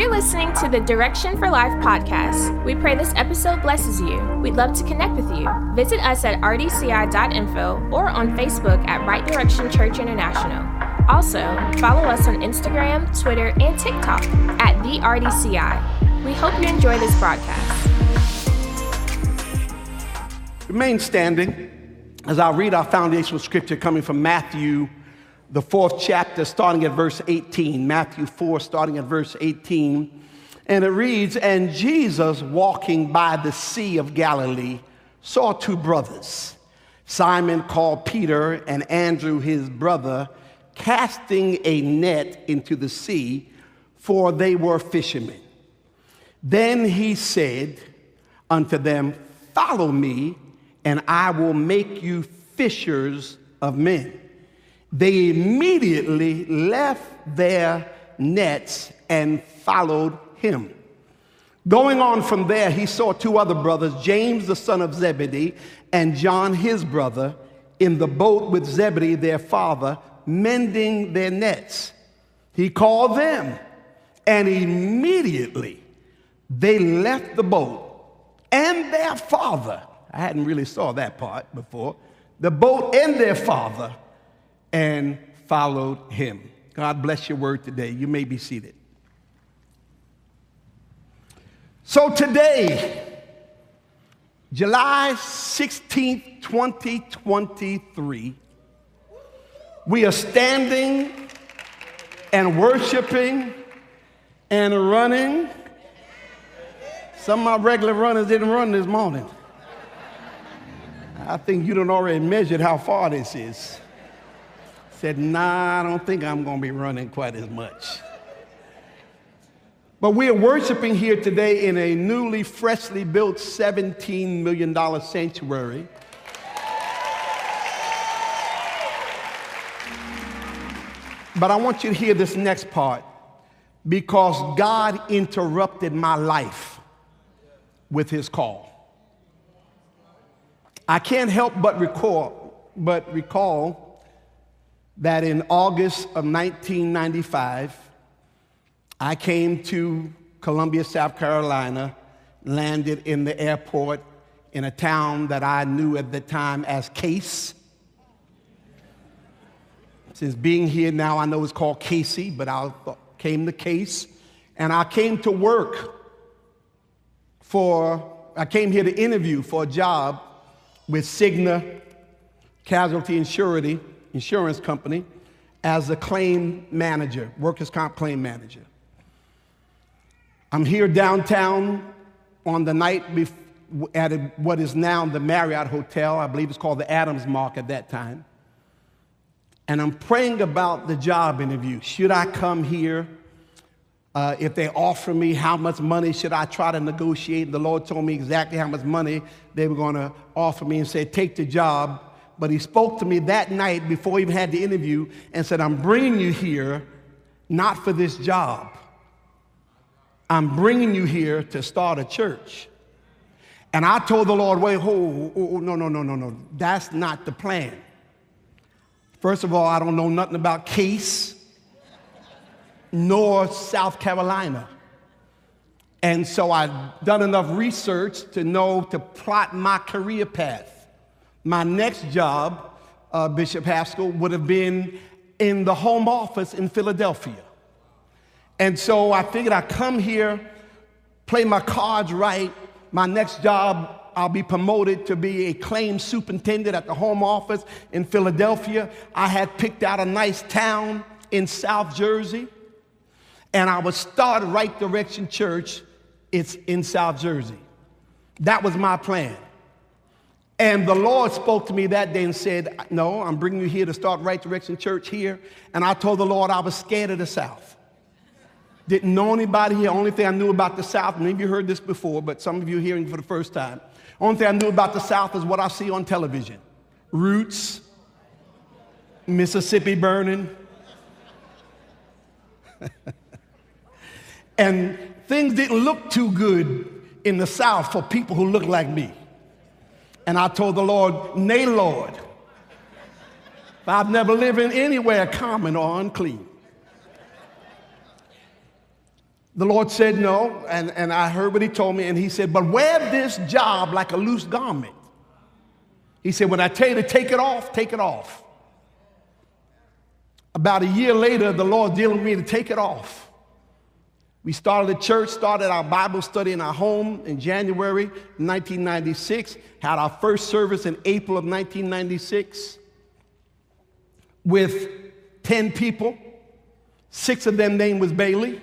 You're listening to the Direction for Life podcast. We pray this episode blesses you. We'd love to connect with you. Visit us at rdci.info or on Facebook at Right Direction Church International. Also, follow us on Instagram, Twitter, and TikTok at the RDCI. We hope you enjoy this broadcast. Remain standing as I read our foundational scripture coming from Matthew, the fourth chapter, starting at verse 18. Matthew 4, starting at verse 18. And it reads And Jesus, walking by the Sea of Galilee, saw two brothers, Simon called Peter and Andrew his brother, casting a net into the sea, for they were fishermen. Then he said unto them, Follow me and I will make you fishers of men. They immediately left their nets and followed him. Going on from there, he saw two other brothers, James the son of Zebedee and John his brother, in the boat with Zebedee their father, mending their nets. He called them, and immediately they left the boat and their father I hadn't really saw that part before. The boat and their father and followed him. God bless your word today. You may be seated. So today, July 16th, 2023, we are standing and worshiping and running. Some of my regular runners didn't run this morning. I think you don't already measured how far this is. Said, nah, I don't think I'm going to be running quite as much. But we are worshiping here today in a newly, freshly built $17 million sanctuary. But I want you to hear this next part because God interrupted my life with his call. I can't help but recall, but recall that in August of 1995, I came to Columbia, South Carolina, landed in the airport in a town that I knew at the time as Case. Since being here now, I know it's called Cayce, but I came to Case. And I came to work for, I came here to interview for a job with Cigna Casualty and Surety Insurance Company as a claim manager, workers' comp claim manager. I'm here downtown on the night at what is now the Marriott Hotel. I believe it's called the Adams Mark at that time. And I'm praying about the job interview. Should I come here? Uh, if they offer me how much money should I try to negotiate? The Lord told me exactly how much money they were going to offer me and said, take the job. But he spoke to me that night before he even had the interview and said, I'm bringing you here not for this job. I'm bringing you here to start a church. And I told the Lord, wait, oh, oh, no, no, no, no, no. That's not the plan. First of all, I don't know nothing about case nor South Carolina. And so I've done enough research to know to plot my career path. My next job, uh, Bishop Haskell, would have been in the home office in Philadelphia. And so I figured I'd come here, play my cards right. My next job, I'll be promoted to be a claims superintendent at the home office in Philadelphia. I had picked out a nice town in South Jersey and I would start Right Direction Church. It's in South Jersey. That was my plan. And the Lord spoke to me that day and said, No, I'm bringing you here to start Right Direction Church here. And I told the Lord I was scared of the South. Didn't know anybody here. Only thing I knew about the South, maybe you heard this before, but some of you are hearing for the first time. Only thing I knew about the South is what I see on television Roots, Mississippi burning. And things didn't look too good in the South for people who look like me. And I told the Lord, Nay, Lord, I've never lived in anywhere common or unclean. The Lord said no, and, and I heard what he told me, and he said, But wear this job like a loose garment. He said, When I tell you to take it off, take it off. About a year later, the Lord dealing with me to take it off. We started a church, started our Bible study in our home in January 1996, had our first service in April of 1996 with 10 people. Six of them name was Bailey.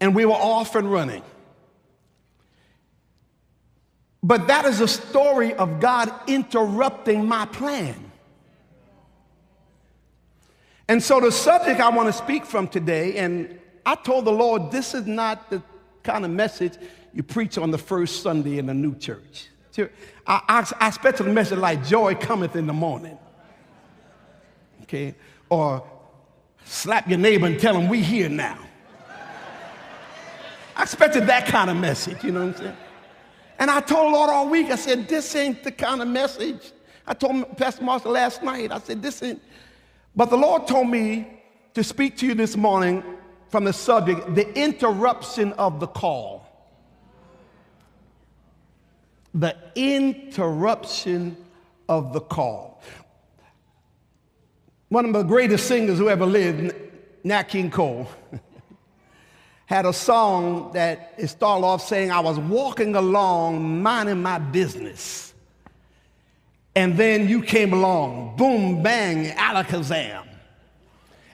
And we were off and running. But that is a story of God interrupting my plan. And so, the subject I want to speak from today, and I told the Lord, this is not the kind of message you preach on the first Sunday in a new church. I, I, I expected a message like joy cometh in the morning. Okay? Or slap your neighbor and tell him we here now. I expected that kind of message, you know what I'm saying? And I told the Lord all week, I said, this ain't the kind of message. I told Pastor Marshall last night, I said, this ain't. But the Lord told me to speak to you this morning from the subject, the interruption of the call. The interruption of the call. One of the greatest singers who ever lived, Nat King Cole. had a song that it started off saying, I was walking along minding my business. And then you came along, boom, bang, alakazam.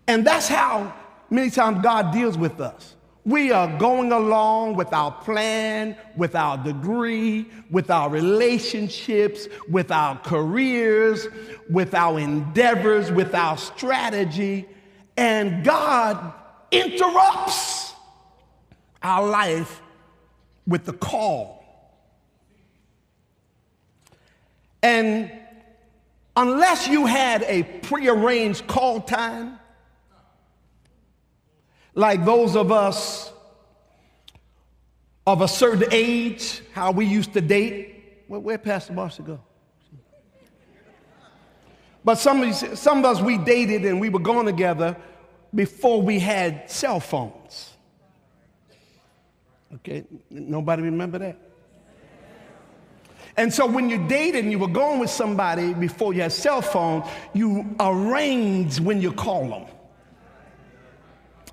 And that's how many times God deals with us. We are going along with our plan, with our degree, with our relationships, with our careers, with our endeavors, with our strategy, and God interrupts our life with the call. And unless you had a prearranged call time, like those of us of a certain age, how we used to date, where, where Pastor Marshall go? But some, some of us, we dated and we were going together before we had cell phones. Okay, nobody remember that? And so when you dated and you were going with somebody before you had cell phone, you arrange when you call them.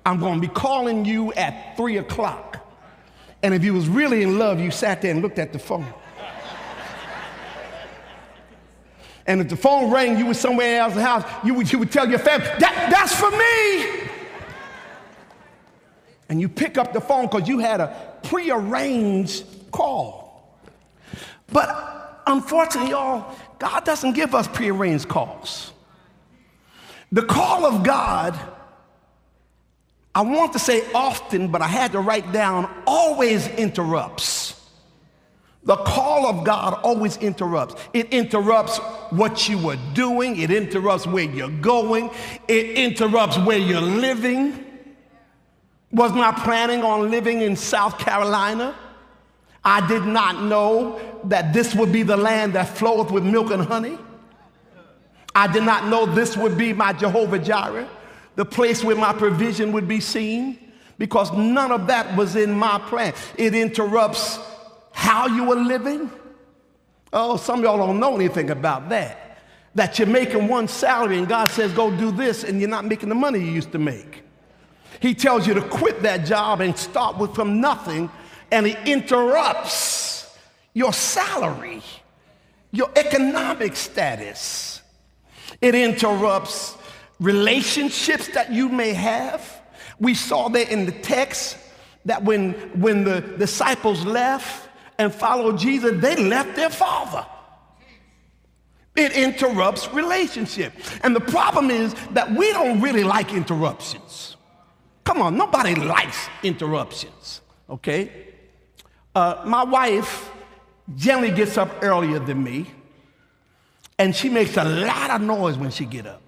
I'm going to be calling you at three o'clock. And if you was really in love, you sat there and looked at the phone. and if the phone rang, you were somewhere else in the house, you would, you would tell your family, that, that's for me and you pick up the phone because you had a prearranged call. But unfortunately, y'all, God doesn't give us prearranged calls. The call of God, I want to say often, but I had to write down, always interrupts. The call of God always interrupts. It interrupts what you were doing, it interrupts where you're going, it interrupts where you're living was not planning on living in South Carolina. I did not know that this would be the land that floweth with milk and honey. I did not know this would be my Jehovah Jireh, the place where my provision would be seen, because none of that was in my plan. It interrupts how you were living. Oh, some of y'all don't know anything about that. That you're making one salary and God says, go do this, and you're not making the money you used to make. He tells you to quit that job and start with from nothing, and he interrupts your salary, your economic status. It interrupts relationships that you may have. We saw that in the text that when, when the disciples left and followed Jesus, they left their father. It interrupts relationship. And the problem is that we don't really like interruptions. Come on, nobody likes interruptions, okay? Uh, my wife generally gets up earlier than me, and she makes a lot of noise when she get up.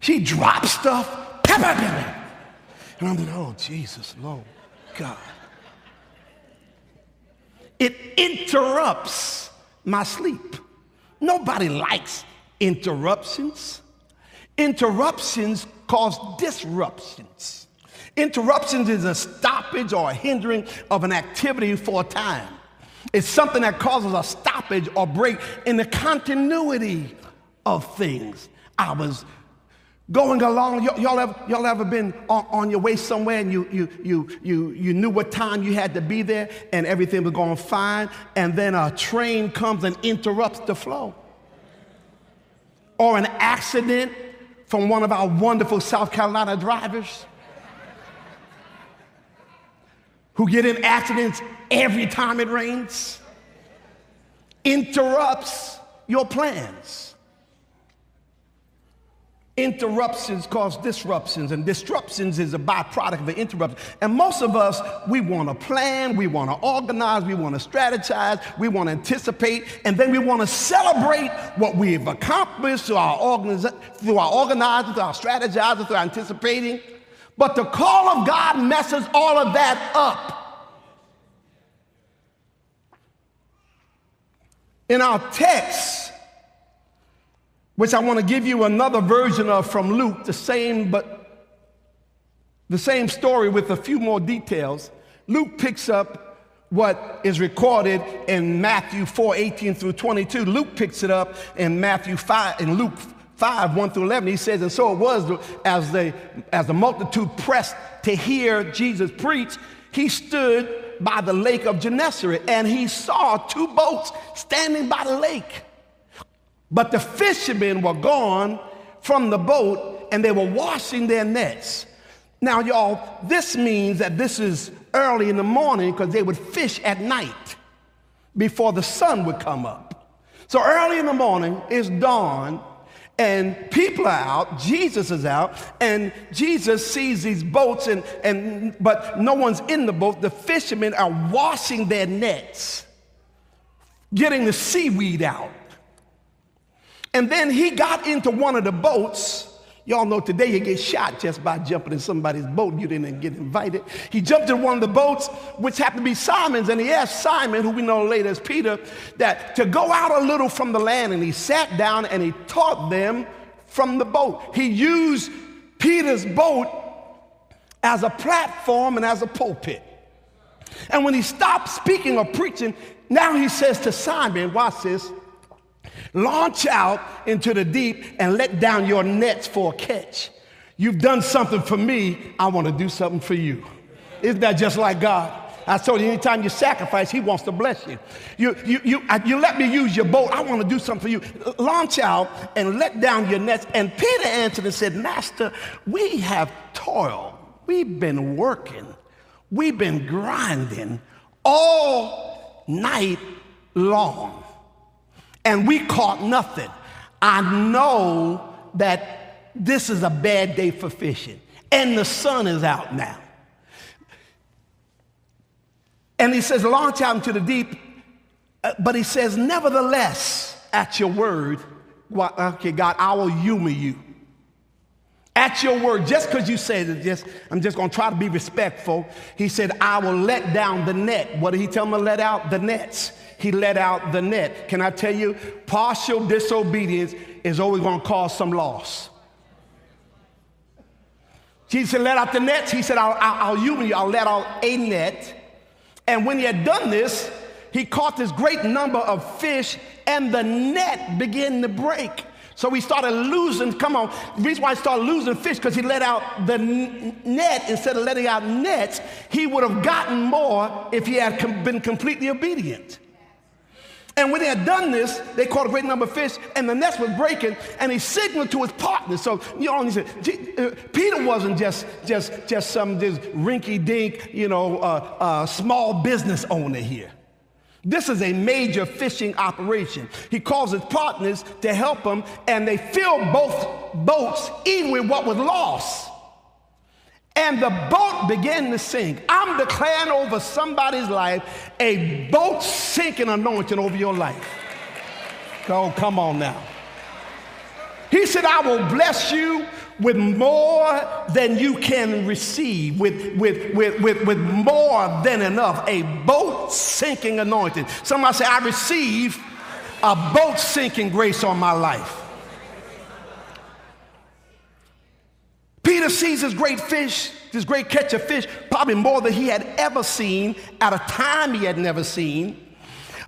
She drops stuff, and I'm like, oh, Jesus, Lord, God. It interrupts my sleep. Nobody likes interruptions. Interruptions cause disruptions. Interruptions is a stoppage or a hindering of an activity for a time. It's something that causes a stoppage or break in the continuity of things. I was going along. Y- y'all, ever, y'all ever been on, on, your way somewhere and you, you, you, you, you knew what time you had to be there and everything was going fine, and then a train comes and interrupts the flow? Or an accident from one of our wonderful South Carolina drivers who get in accidents every time it rains, interrupts your plans. Interruptions cause disruptions, and disruptions is a byproduct of the interruption. And most of us, we want to plan, we want to organize, we want to strategize, we want to anticipate, and then we want to celebrate what we've accomplished through our, organiz- through our organizing, through our strategizing, through our anticipating. But the call of God messes all of that up. In our text, which I want to give you another version of from Luke, the same but the same story with a few more details. Luke picks up what is recorded in Matthew 4, 18 through 22. Luke picks it up in Matthew 5, in Luke 5, 1 through 11. He says, And so it was as the, as the multitude pressed to hear Jesus preach, he stood by the lake of Gennesaret and he saw two boats standing by the lake. But the fishermen were gone from the boat and they were washing their nets. Now, y'all, this means that this is early in the morning because they would fish at night before the sun would come up. So early in the morning, it's dawn, and people are out, Jesus is out, and Jesus sees these boats, and, and, but no one's in the boat. The fishermen are washing their nets, getting the seaweed out. And then he got into one of the boats. Y'all know today you get shot just by jumping in somebody's boat. You didn't get invited. He jumped in one of the boats, which happened to be Simon's, and he asked Simon, who we know later as Peter, that to go out a little from the land. And he sat down and he taught them from the boat. He used Peter's boat as a platform and as a pulpit. And when he stopped speaking or preaching, now he says to Simon, watch this. Launch out into the deep and let down your nets for a catch. You've done something for me, I want to do something for you. Isn't that just like God? I told you, anytime you sacrifice, He wants to bless you. You, you, you, you let me use your boat. I want to do something for you. Launch out and let down your nets. And Peter answered and said, Master, we have toiled. We've been working. We've been grinding all night long and we caught nothing. I know that this is a bad day for fishing, and the sun is out now. And he says, launch out into the deep, uh, but he says, nevertheless, at your word, okay, God, I will humor you. At your word, just because you said it, just I'm just gonna try to be respectful. He said, I will let down the net. What did he tell me to let out? The nets he let out the net. Can I tell you, partial disobedience is always going to cause some loss. Jesus said, let out the nets. He said, I'll, I'll, I'll, I'll let out a net. And when he had done this, he caught this great number of fish, and the net began to break. So he started losing, come on, the reason why he started losing fish, because he let out the net instead of letting out nets, he would have gotten more if he had been completely obedient. And when they had done this, they caught a great number of fish, and the nets was breaking, and he signaled to his partners. So, you know, he said, uh, Peter wasn't just, just, just some just rinky-dink, you know, uh, uh, small business owner here. This is a major fishing operation. He calls his partners to help him, and they filled both boats, even with what was lost. And the boat began to sink. I'm declaring over somebody's life a boat sinking anointing over your life. Oh, come on now. He said, I will bless you with more than you can receive, with, with, with, with, with more than enough. A boat sinking anointing. Somebody say, I receive a boat sinking grace on my life. Peter sees this great fish, this great catch of fish, probably more than he had ever seen at a time he had never seen.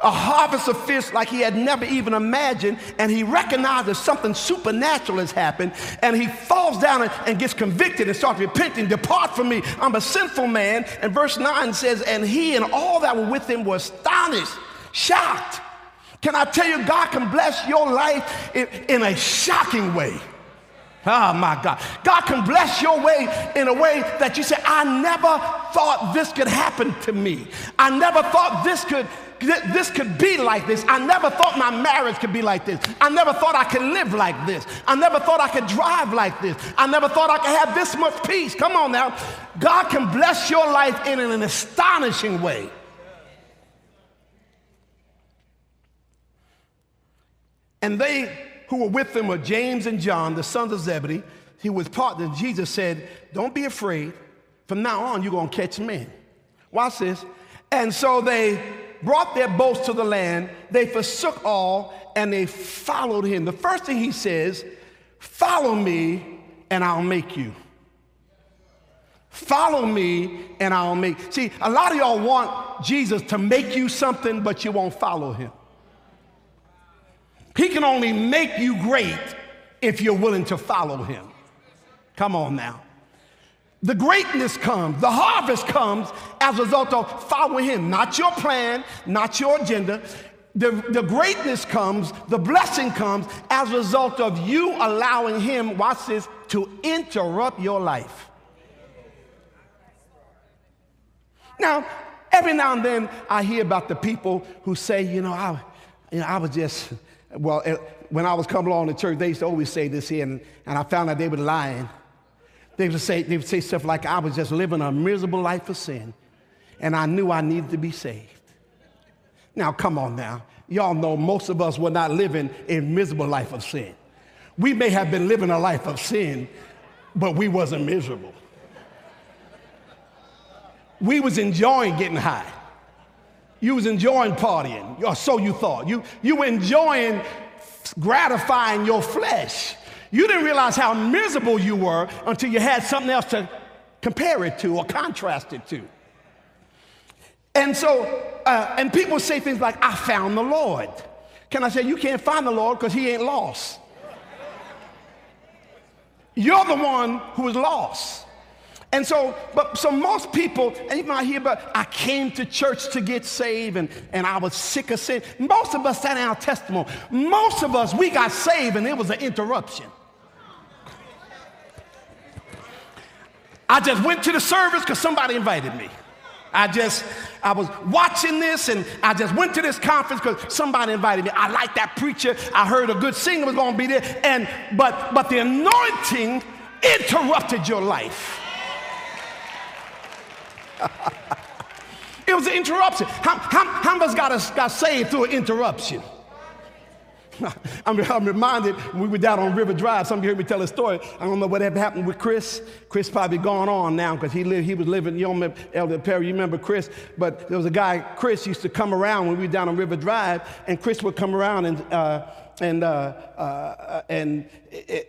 A harvest of fish like he had never even imagined, and he recognizes something supernatural has happened, and he falls down and, and gets convicted and starts repenting. Depart from me, I'm a sinful man. And verse 9 says, And he and all that were with him were astonished, shocked. Can I tell you, God can bless your life in, in a shocking way. Oh my God. God can bless your way in a way that you say, I never thought this could happen to me. I never thought this could this could be like this. I never thought my marriage could be like this. I never thought I could live like this. I never thought I could drive like this. I never thought I could have this much peace. Come on now. God can bless your life in an astonishing way. And they who were with them were James and John, the sons of Zebedee. He was partners. Jesus said, Don't be afraid. From now on, you're going to catch men. Watch this. And so they brought their boats to the land. They forsook all and they followed him. The first thing he says, Follow me and I'll make you. Follow me and I'll make. See, a lot of y'all want Jesus to make you something, but you won't follow him. He can only make you great if you're willing to follow him. Come on now. The greatness comes, the harvest comes as a result of following him, not your plan, not your agenda. The, the greatness comes, the blessing comes as a result of you allowing him, watch this, to interrupt your life. Now, every now and then I hear about the people who say, you know, I, you know, I was just well, eh, when I was coming along to church, they used to always say this here, and, and I found out they were lying. They would, say, they would say stuff like, I was just living a miserable life of sin, and I knew I needed to be saved. Now, come on now. Y'all know most of us were not living a miserable life of sin. We may have been living a life of sin, but we wasn't miserable. We was enjoying getting high. You was enjoying partying, or so you thought. You, you were enjoying gratifying your flesh. You didn't realize how miserable you were until you had something else to compare it to or contrast it to. And so, uh, and people say things like, I found the Lord. Can I say, you can't find the Lord because he ain't lost? You're the one who is lost. And so, but so most people, and even I hear about, I came to church to get saved and, and I was sick of sin. Most of us, that in our testimony, most of us, we got saved and it was an interruption. I just went to the service because somebody invited me. I just, I was watching this and I just went to this conference because somebody invited me. I like that preacher. I heard a good singer was going to be there. And, but, but the anointing interrupted your life. it was an interruption. How, how, how much got, us, got saved through an interruption? I'm, I'm, reminded when we were down on River Drive. Some of you heard me tell a story. I don't know what happened with Chris. Chris probably gone on now because he lived, he was living. You know, Elder Perry, you remember Chris? But there was a guy. Chris used to come around when we were down on River Drive, and Chris would come around and. Uh, and, uh, uh, and,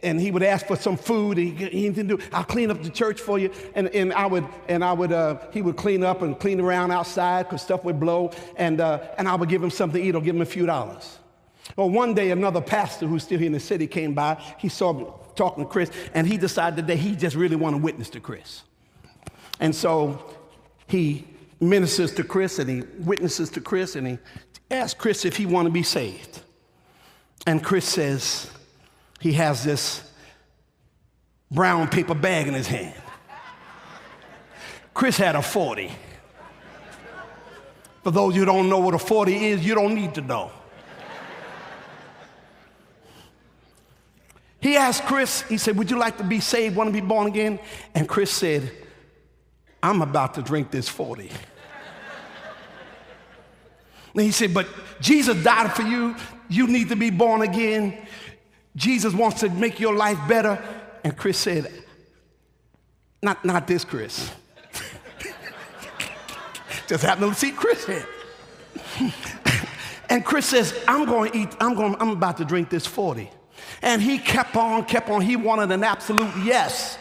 and he would ask for some food. He, he didn't do, I'll clean up the church for you. And, and I would, and I would, uh, he would clean up and clean around outside because stuff would blow. And, uh, and I would give him something to eat or give him a few dollars. Well, one day another pastor who's still here in the city came by. He saw me talking to Chris, and he decided that he just really wanted to witness to Chris. And so he ministers to Chris and he witnesses to Chris and he asks Chris if he want to be saved. And Chris says he has this brown paper bag in his hand. Chris had a 40. For those who don't know what a 40 is, you don't need to know. He asked Chris, he said, Would you like to be saved, want to be born again? And Chris said, I'm about to drink this 40. and he said, But Jesus died for you. You need to be born again. Jesus wants to make your life better. And Chris said, Not, not this Chris. Just happened to see Chris here. and Chris says, I'm going to eat, I'm, going, I'm about to drink this 40. And he kept on, kept on. He wanted an absolute yes.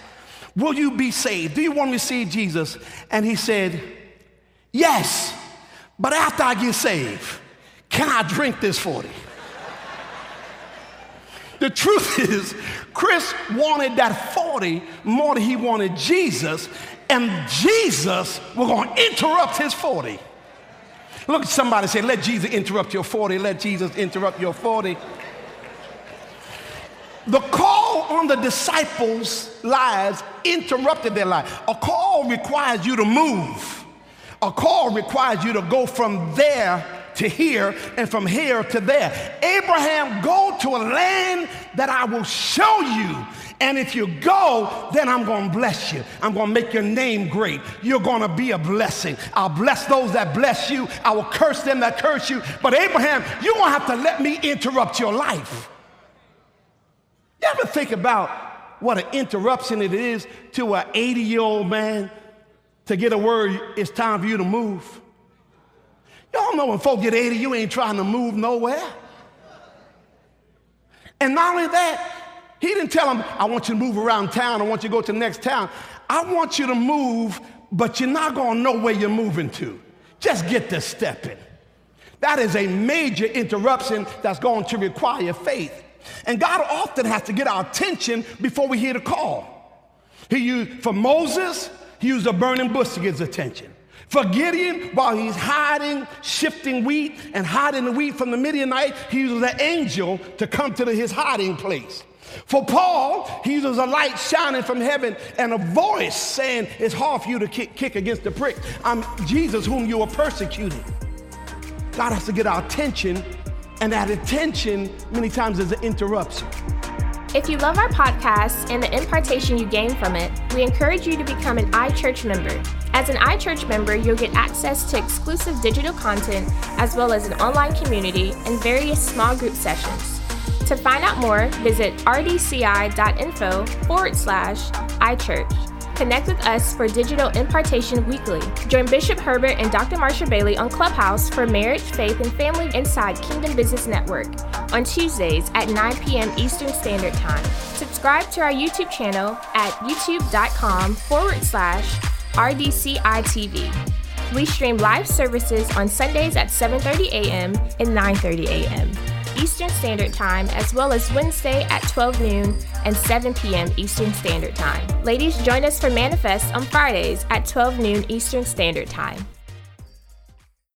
Will you be saved? Do you want me to see Jesus? And he said, Yes, but after I get saved, can I drink this 40? The truth is, Chris wanted that 40 more than he wanted Jesus, and Jesus was going to interrupt his 40. Look at somebody say, Let Jesus interrupt your 40. Let Jesus interrupt your 40. The call on the disciples' lives interrupted their life. A call requires you to move. A call requires you to go from there to here and from here to there. Abraham, go to a land that I will show you. And if you go, then I'm going to bless you. I'm going to make your name great. You're going to be a blessing. I'll bless those that bless you. I will curse them that curse you. But Abraham, you won't have to let me interrupt your life. You ever think about what an interruption it is to an 80 year old man to get a word, it's time for you to move? Y'all know when folks get 80, you ain't trying to move nowhere. And not only that, he didn't tell him, I want you to move around town, I want you to go to the next town. I want you to move, but you're not gonna know where you're moving to. Just get to stepping. That is a major interruption that's going to require faith. And God often has to get our attention before we hear the call. He used, for Moses, he used a burning bush to get his attention. For Gideon, while he's hiding, shifting wheat and hiding the wheat from the Midianite, he uses an angel to come to his hiding place. For Paul, he uses a light shining from heaven and a voice saying, It's hard for you to kick, kick against the prick. I'm Jesus, whom you are persecuting. God has to get our attention, and that attention many times is an interruption. If you love our podcast and the impartation you gain from it, we encourage you to become an iChurch member. As an iChurch member, you'll get access to exclusive digital content as well as an online community and various small group sessions. To find out more, visit rdci.info forward slash iChurch. Connect with us for digital impartation weekly. Join Bishop Herbert and Dr. Marsha Bailey on Clubhouse for Marriage, Faith, and Family Inside Kingdom Business Network on Tuesdays at 9 p.m. Eastern Standard Time. Subscribe to our YouTube channel at youtube.com forward slash RDCITV. We stream live services on Sundays at 7:30 a.m. and 9:30 a.m. Eastern Standard Time, as well as Wednesday at 12 noon and 7 p.m. Eastern Standard Time. Ladies, join us for Manifest on Fridays at 12 noon Eastern Standard Time.